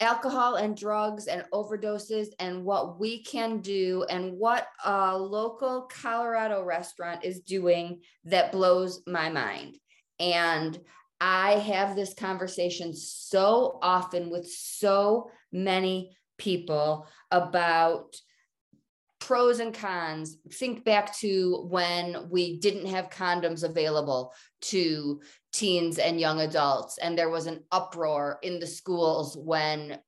alcohol and drugs and overdoses and what we can do and what a local Colorado restaurant is doing that blows my mind. And I have this conversation so often with so many people about pros and cons. Think back to when we didn't have condoms available to teens and young adults, and there was an uproar in the schools when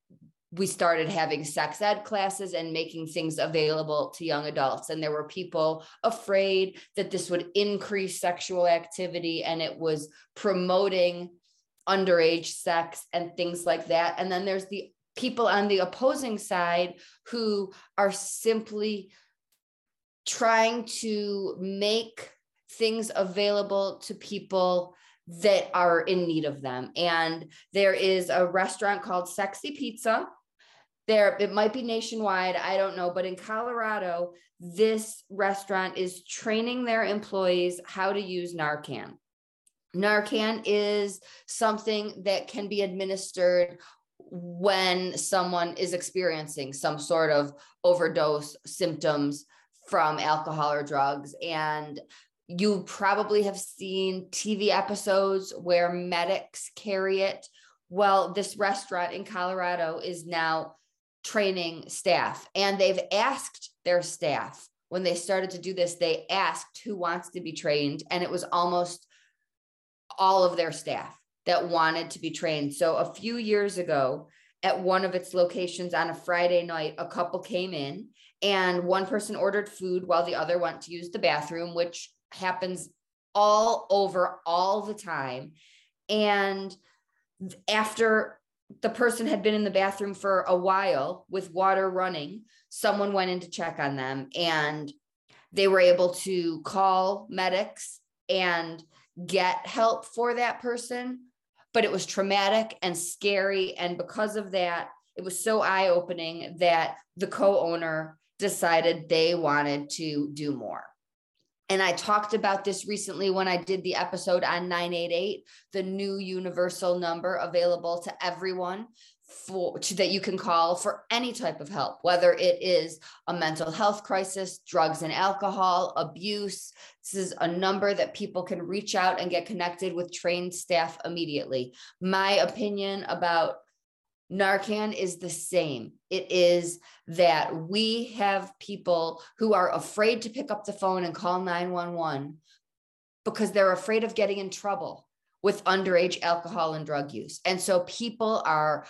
we started having sex ed classes and making things available to young adults. And there were people afraid that this would increase sexual activity and it was promoting underage sex and things like that. And then there's the people on the opposing side who are simply trying to make things available to people that are in need of them. And there is a restaurant called Sexy Pizza. There, it might be nationwide, I don't know, but in Colorado, this restaurant is training their employees how to use Narcan. Narcan is something that can be administered when someone is experiencing some sort of overdose symptoms from alcohol or drugs. And you probably have seen TV episodes where medics carry it. Well, this restaurant in Colorado is now training staff, and they've asked their staff when they started to do this, they asked who wants to be trained, and it was almost all of their staff that wanted to be trained. So a few years ago, at one of its locations on a Friday night, a couple came in and one person ordered food while the other went to use the bathroom, which happens all over all the time. And after the person had been in the bathroom for a while with water running, someone went in to check on them and they were able to call medics and get help for that person but it was traumatic and scary. And because of that, it was so eye opening that the co owner decided they wanted to do more. And I talked about this recently when I did the episode on 988, the new universal number available to everyone for to, that you can call for any type of help, whether it is a mental health crisis, drugs and alcohol, abuse. This is a number that people can reach out and get connected with trained staff immediately. My opinion about Narcan is the same. It is that we have people who are afraid to pick up the phone and call 911 because they're afraid of getting in trouble with underage alcohol and drug use. And so people are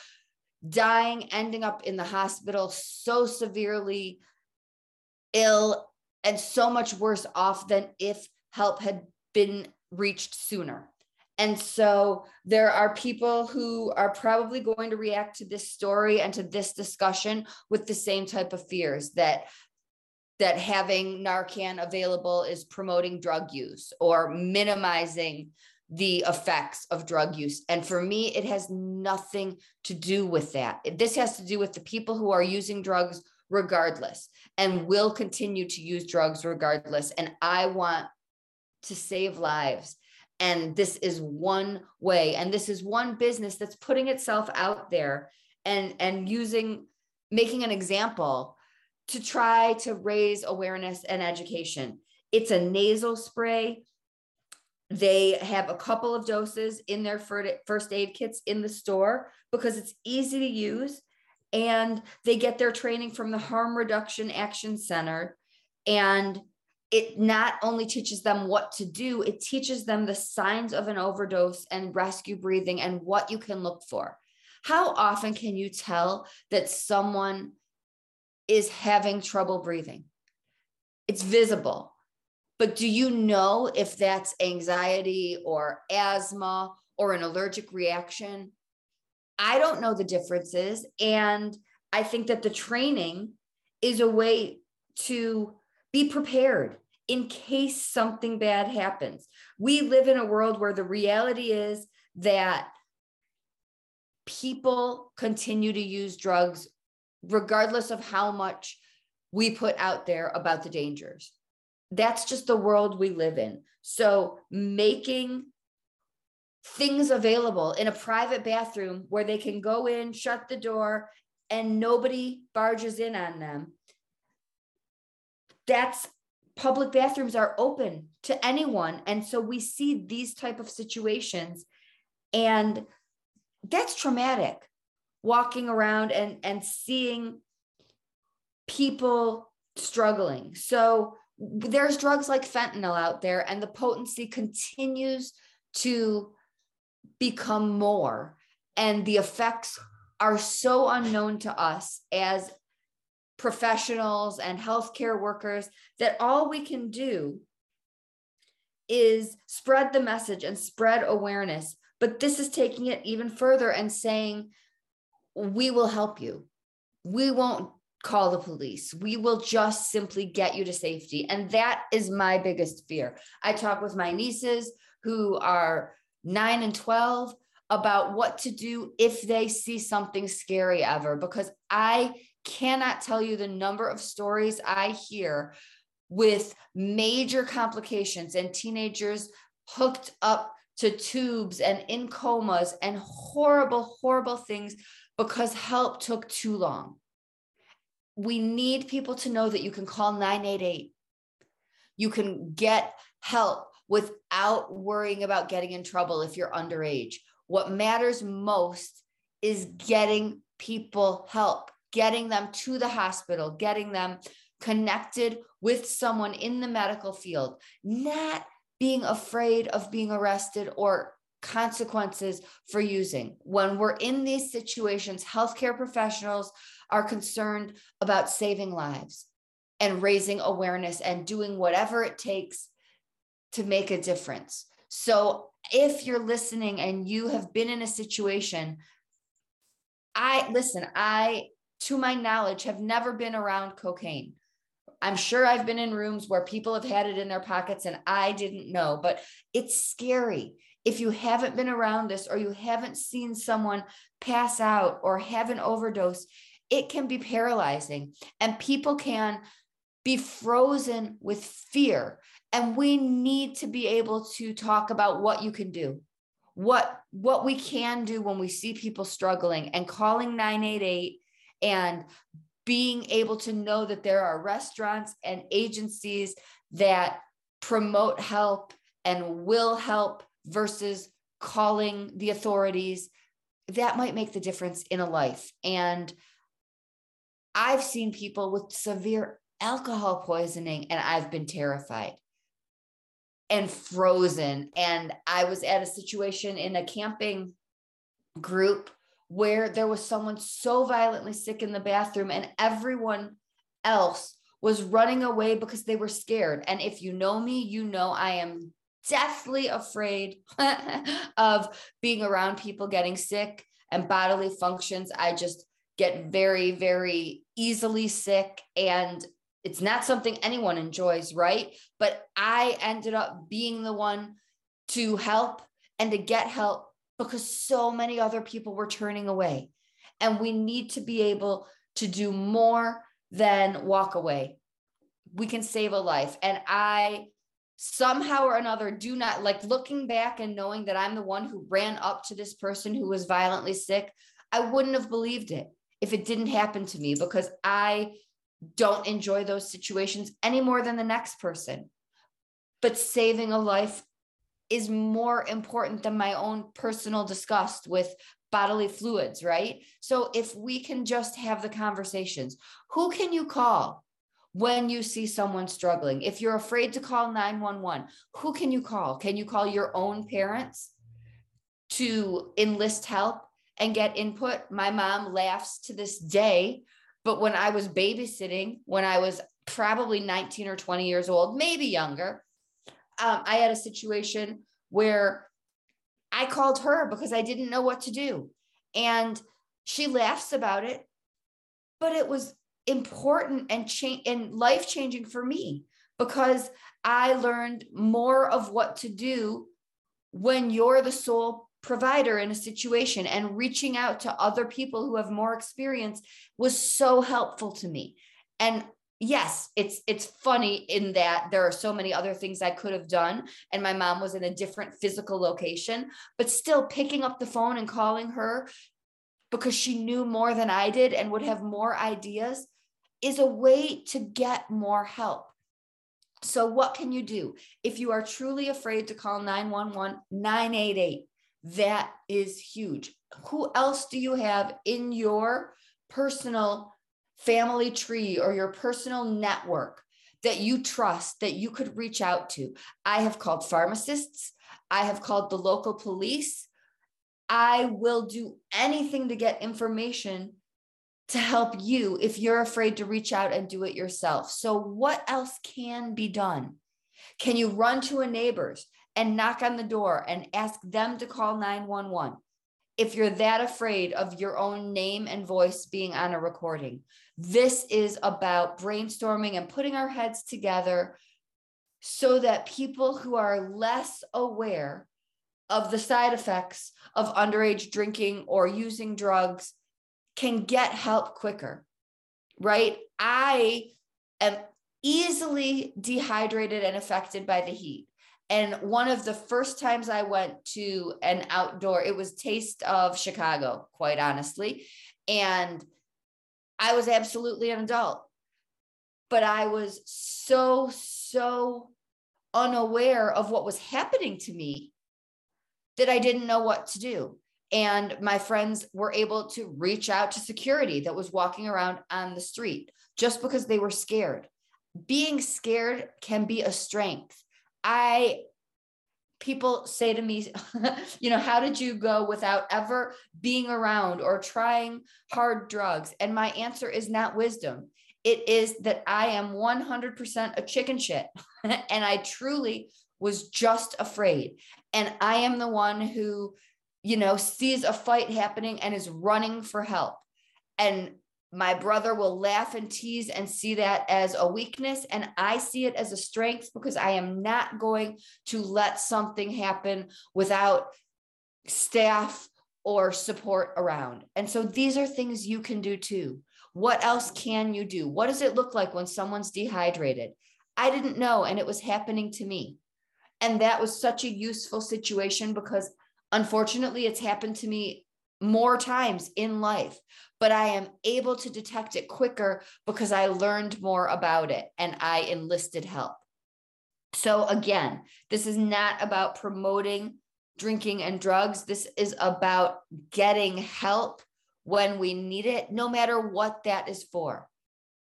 dying, ending up in the hospital so severely ill and so much worse off than if help had been reached sooner. And so there are people who are probably going to react to this story and to this discussion with the same type of fears that that having Narcan available is promoting drug use or minimizing the effects of drug use. And for me, it has nothing to do with that. This has to do with the people who are using drugs regardless and will continue to use drugs regardless. And I want to save lives. And this is one way. And this is one business that's putting itself out there and, and using, making an example to try to raise awareness and education. It's a nasal spray they have a couple of doses in their first aid kits in the store because it's easy to use. And they get their training from the Harm Reduction Action Center. And it not only teaches them what to do, it teaches them the signs of an overdose and rescue breathing and what you can look for. How often can you tell that someone is having trouble breathing? It's visible but do you know if that's anxiety or asthma or an allergic reaction? I don't know the differences. And I think that the training is a way to be prepared in case something bad happens. We live in a world where the reality is that people continue to use drugs regardless of how much we put out there about the dangers. That's just the world we live in. So, making things available in a private bathroom where they can go in, shut the door, and nobody barges in on them. That's public bathrooms are open to anyone and so we see these type of situations and that's traumatic walking around and and seeing people struggling so there's drugs like fentanyl out there and the potency continues to become more and the effects are so unknown to us as professionals and healthcare workers that all we can do is spread the message and spread awareness. But this is taking it even further and saying we will help you. We won't call the police. We will just simply get you to safety. And that is my biggest fear. I talk with my nieces who are nine and 12 about what to do if they see something scary ever, because I cannot tell you the number of stories I hear with major complications and teenagers hooked up to tubes and in comas and horrible, horrible things because help took too long we need people to know that you can call 988. You can get help without worrying about getting in trouble if you're underage. What matters most is getting people help, getting them to the hospital, getting them connected with someone in the medical field, not being afraid of being arrested or consequences for using. When we're in these situations, healthcare professionals are concerned about saving lives and raising awareness and doing whatever it takes to make a difference. So, if you're listening and you have been in a situation, I listen, I, to my knowledge, have never been around cocaine. I'm sure I've been in rooms where people have had it in their pockets and I didn't know, but it's scary. If you haven't been around this or you haven't seen someone pass out or have an overdose, it can be paralyzing and people can be frozen with fear. And we need to be able to talk about what you can do, what, what we can do when we see people struggling and calling 988 and being able to know that there are restaurants and agencies that promote help and will help versus calling the authorities that might make the difference in a life and I've seen people with severe alcohol poisoning and I've been terrified and frozen. And I was at a situation in a camping group where there was someone so violently sick in the bathroom and everyone else was running away because they were scared. And if you know me, you know I am deathly afraid of being around people getting sick and bodily functions. I just get very, very easily sick. And it's not something anyone enjoys, right? But I ended up being the one to help and to get help because so many other people were turning away. And we need to be able to do more than walk away. We can save a life. And I somehow or another do not like looking back and knowing that I'm the one who ran up to this person who was violently sick. I wouldn't have believed it if it didn't happen to me because I don't enjoy those situations any more than the next person. But saving a life is more important than my own personal disgust with bodily fluids, right? So if we can just have the conversations, who can you call when you see someone struggling? If you're afraid to call 911, who can you call? Can you call your own parents to enlist help? and get input. My mom laughs to this day, but when I was babysitting, when I was probably 19 or 20 years old, maybe younger, um, I had a situation where I called her because I didn't know what to do. And she laughs about it, but it was important and change and life changing for me because I learned more of what to do when you're the sole provider in a situation and reaching out to other people who have more experience was so helpful to me. And yes, it's it's funny in that there are so many other things I could have done and my mom was in a different physical location, but still picking up the phone and calling her because she knew more than I did and would have more ideas is a way to get more help. So, what can you do? If you are truly afraid to call 911, 988, that is huge. Who else do you have in your personal family tree or your personal network that you trust that you could reach out to? I have called pharmacists, I have called the local police. I will do anything to get information to help you if you're afraid to reach out and do it yourself. So, what else can be done? Can you run to a neighbor's and knock on the door and ask them to call 911? If you're that afraid of your own name and voice being on a recording, this is about brainstorming and putting our heads together so that people who are less aware of the side effects of underage drinking or using drugs can get help quicker, right? I am easily dehydrated and affected by the heat. And one of the first times I went to an outdoor, it was Taste of Chicago, quite honestly. And I was absolutely an adult, but I was so, so unaware of what was happening to me that I didn't know what to do. And my friends were able to reach out to security that was walking around on the street just because they were scared. Being scared can be a strength. I people say to me, you know, how did you go without ever being around or trying hard drugs? And my answer is not wisdom. It is that I am 100% a chicken shit. and I truly was just afraid. And I am the one who you know, sees a fight happening and is running for help. And my brother will laugh and tease and see that as a weakness. And I see it as a strength because I am not going to let something happen without staff or support around. And so these are things you can do too. What else can you do? What does it look like when someone's dehydrated? I didn't know, and it was happening to me. And that was such a useful situation because Unfortunately, it's happened to me more times in life, but I am able to detect it quicker because I learned more about it and I enlisted help. So, again, this is not about promoting drinking and drugs. This is about getting help when we need it, no matter what that is for.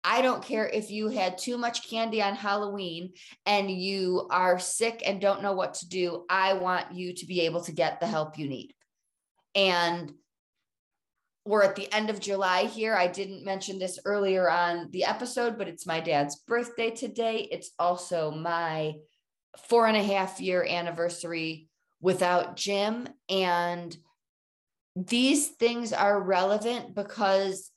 I don't care if you had too much candy on Halloween and you are sick and don't know what to do. I want you to be able to get the help you need. And we're at the end of July here. I didn't mention this earlier on the episode, but it's my dad's birthday today. It's also my four and a half year anniversary without Jim. And these things are relevant because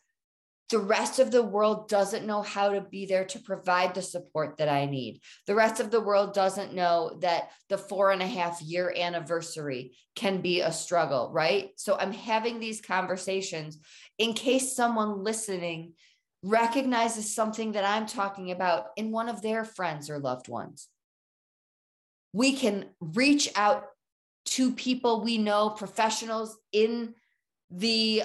the rest of the world doesn't know how to be there to provide the support that I need. The rest of the world doesn't know that the four and a half year anniversary can be a struggle, right? So I'm having these conversations in case someone listening recognizes something that I'm talking about in one of their friends or loved ones. We can reach out to people we know, professionals in the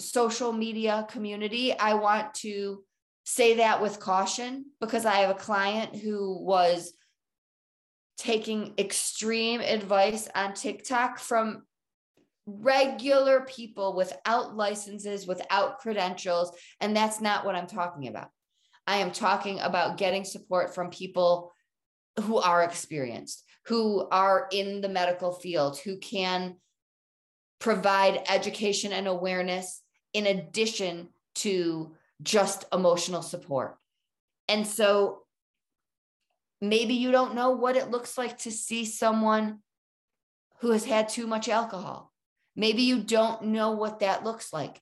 social media community. I want to say that with caution because I have a client who was taking extreme advice on TikTok from regular people without licenses, without credentials. And that's not what I'm talking about. I am talking about getting support from people who are experienced, who are in the medical field, who can provide education and awareness in addition to just emotional support. And so maybe you don't know what it looks like to see someone who has had too much alcohol. Maybe you don't know what that looks like.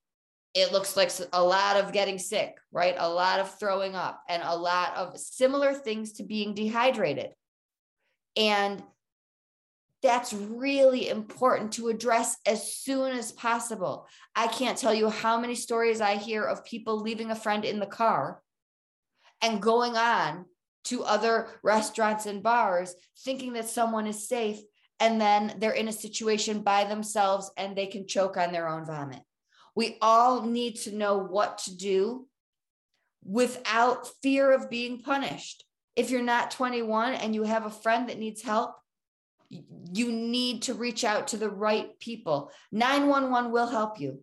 it looks like a lot of getting sick, right? A lot of throwing up and a lot of similar things to being dehydrated. And that's really important to address as soon as possible. I can't tell you how many stories I hear of people leaving a friend in the car and going on to other restaurants and bars thinking that someone is safe and then they're in a situation by themselves and they can choke on their own vomit. We all need to know what to do without fear of being punished. If you're not 21 and you have a friend that needs help, you need to reach out to the right people. 911 will help you.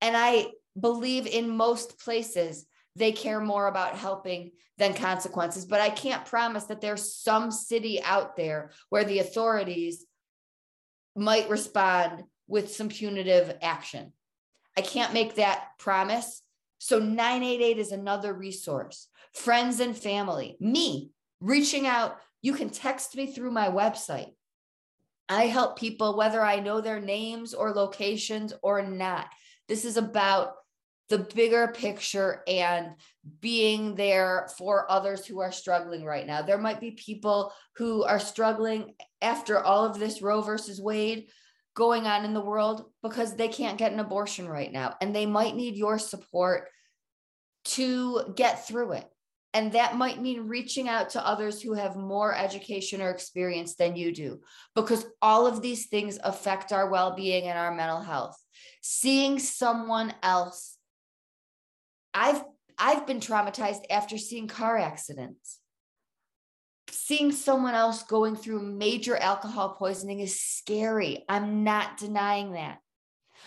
And I believe in most places they care more about helping than consequences. But I can't promise that there's some city out there where the authorities might respond with some punitive action. I can't make that promise. So 988 is another resource. Friends and family, me reaching out, you can text me through my website. I help people whether I know their names or locations or not. This is about the bigger picture and being there for others who are struggling right now. There might be people who are struggling after all of this Roe versus Wade going on in the world because they can't get an abortion right now and they might need your support to get through it. And that might mean reaching out to others who have more education or experience than you do, because all of these things affect our well being and our mental health. Seeing someone else I've I've been traumatized after seeing car accidents. Seeing someone else going through major alcohol poisoning is scary. I'm not denying that.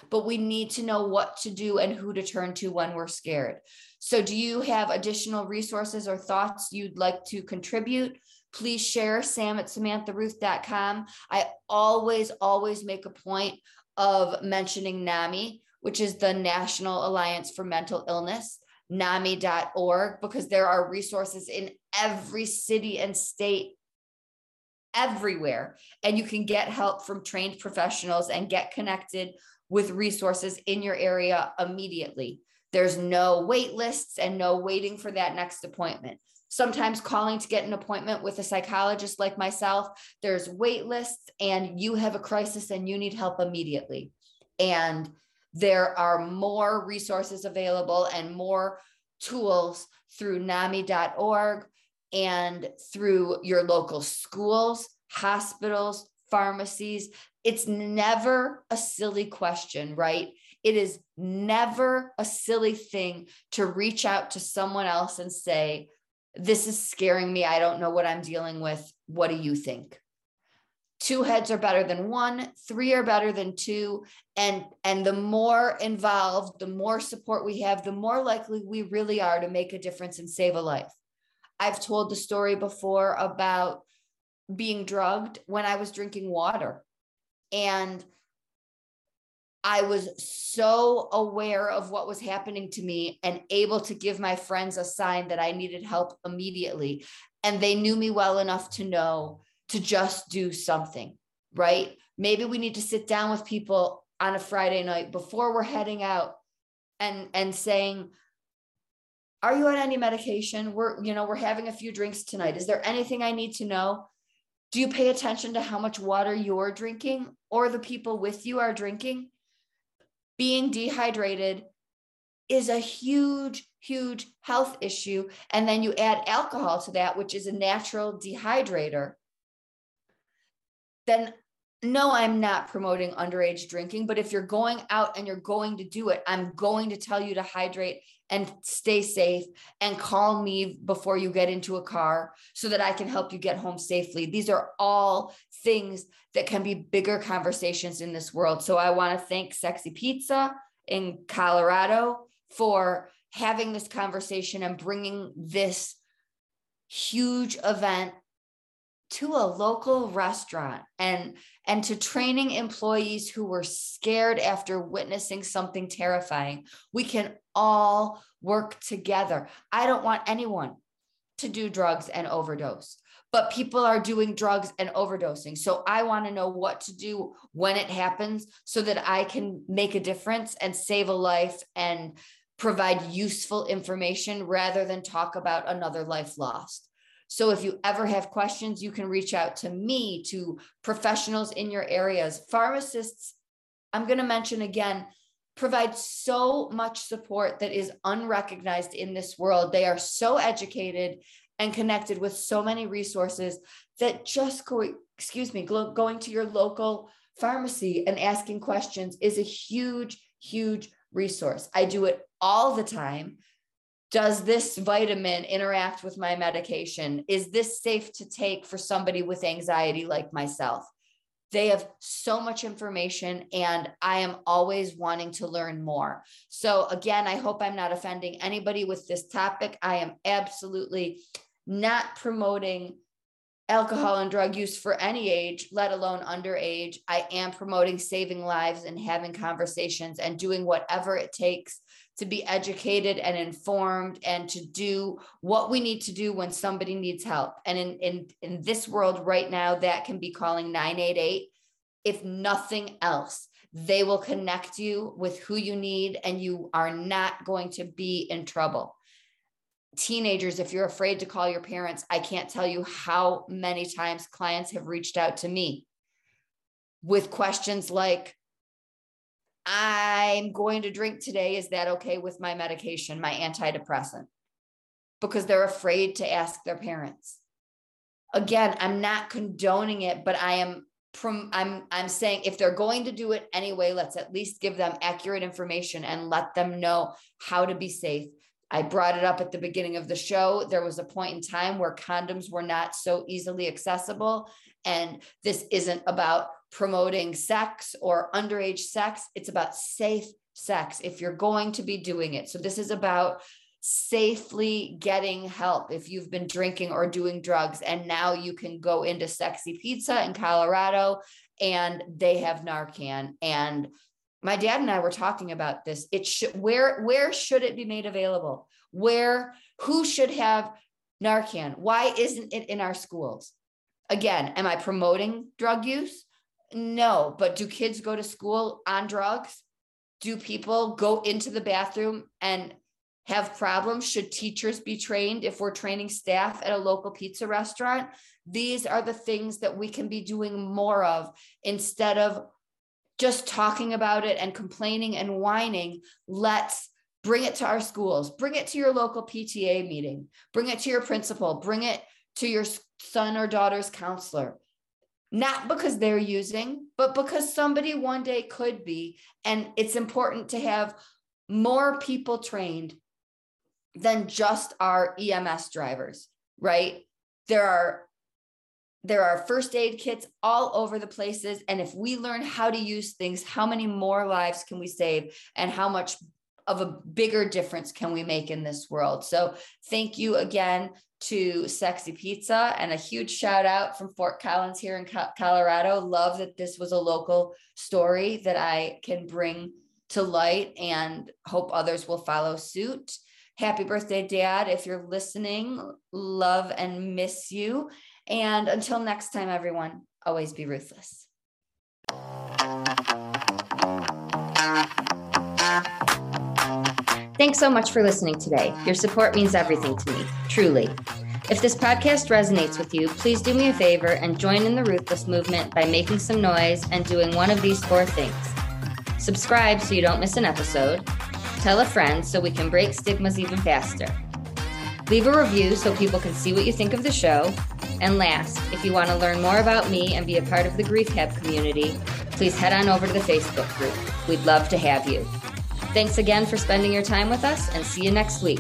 But we need to know what to do and who to turn to when we're scared. So, do you have additional resources or thoughts you'd like to contribute? Please share sam at samantharuth.com. I always, always make a point of mentioning NAMI, which is the National Alliance for Mental Illness, NAMI.org, because there are resources in every city and state everywhere. And you can get help from trained professionals and get connected with resources in your area immediately. There's no wait lists and no waiting for that next appointment. Sometimes calling to get an appointment with a psychologist like myself, there's wait lists and you have a crisis and you need help immediately. And there are more resources available and more tools through NAMI.org and through your local schools, hospitals, pharmacies. It's never a silly question, right? It is never a silly thing to reach out to someone else and say, This is scaring me. I don't know what I'm dealing with. What do you think? two heads are better than one three are better than two and and the more involved the more support we have the more likely we really are to make a difference and save a life i've told the story before about being drugged when i was drinking water and I was so aware of what was happening to me and able to give my friends a sign that I needed help immediately. And they knew me well enough to know to just do something, right? Maybe we need to sit down with people on a Friday night before we're heading out and and saying are you on any medication we're you know we're having a few drinks tonight is there anything i need to know do you pay attention to how much water you're drinking or the people with you are drinking? Being dehydrated is a huge huge health issue. And then you add alcohol to that which is a natural dehydrator. Then no, I'm not promoting underage drinking, but if you're going out and you're going to do it, I'm going to tell you to hydrate and stay safe and call me before you get into a car so that I can help you get home safely. These are all things that can be bigger conversations in this world. So I want to thank Sexy Pizza in Colorado for having this conversation and bringing this huge event to a local restaurant and and to training employees who were scared after witnessing something terrifying we can all work together i don't want anyone to do drugs and overdose but people are doing drugs and overdosing. So I want to know what to do when it happens so that I can make a difference and save a life and provide useful information rather than talk about another life lost. So if you ever have questions, you can reach out to me, to professionals in your areas. Pharmacists, I'm going to mention again, provide so much support that is unrecognized in this world. They are so educated and connected with so many resources that just go, excuse me, going to your local pharmacy and asking questions is a huge, huge resource. I do it all the time. Does this vitamin interact with my medication? Is this safe to take for somebody with anxiety like myself? They have so much information, and I am always wanting to learn more. So, again, I hope I'm not offending anybody with this topic. I am absolutely not promoting alcohol and drug use for any age, let alone underage. I am promoting saving lives and having conversations and doing whatever it takes to be educated and informed and to do what we need to do when somebody needs help. And in, in, in this world right now, that can be calling 988. If nothing else, they will connect you with who you need and you are not going to be in trouble teenagers, if you're afraid to call your parents, I can't tell you how many times clients have reached out to me with questions like, I'm going to drink today. Is that okay with my medication, my antidepressant? Because they're afraid to ask their parents. Again, I'm not condoning it, but I am from I'm I'm saying if they're going to do it anyway, let's at least give them accurate information and let them know how to be safe, I brought it up at the beginning of the show. There was a point in time where condoms were not so easily accessible. And this isn't about promoting sex or underage sex, it's about safe sex if you're going to be doing it. So, this is about safely getting help if you've been drinking or doing drugs. And now you can go into Sexy Pizza in Colorado and they have Narcan. And my dad and I were talking about this. It should where where should it be made available? Where who should have Narcan? Why isn't it in our schools? Again, am I promoting drug use? No, but do kids go to school on drugs? Do people go into the bathroom and have problems? Should teachers be trained if we're training staff at a local pizza restaurant? These are the things that we can be doing more of instead of just talking about it and complaining and whining. Let's bring it to our schools, bring it to your local PTA meeting, bring it to your principal, bring it to your son or daughter's counselor. Not because they're using, but because somebody one day could be. And it's important to have more people trained than just our EMS drivers, right? There are there are first aid kits all over the places. And if we learn how to use things, how many more lives can we save and how much of a bigger difference can we make in this world? So thank you again to Sexy Pizza and a huge shout out from Fort Collins here in Colorado. Love that this was a local story that I can bring to light and hope others will follow suit. Happy birthday, Dad. If you're listening, love and miss you. And until next time, everyone, always be ruthless. Thanks so much for listening today. Your support means everything to me, truly. If this podcast resonates with you, please do me a favor and join in the Ruthless movement by making some noise and doing one of these four things. Subscribe so you don't miss an episode. Tell a friend so we can break stigmas even faster. Leave a review so people can see what you think of the show. And last, if you want to learn more about me and be a part of the Grief Hab community, please head on over to the Facebook group. We'd love to have you. Thanks again for spending your time with us and see you next week.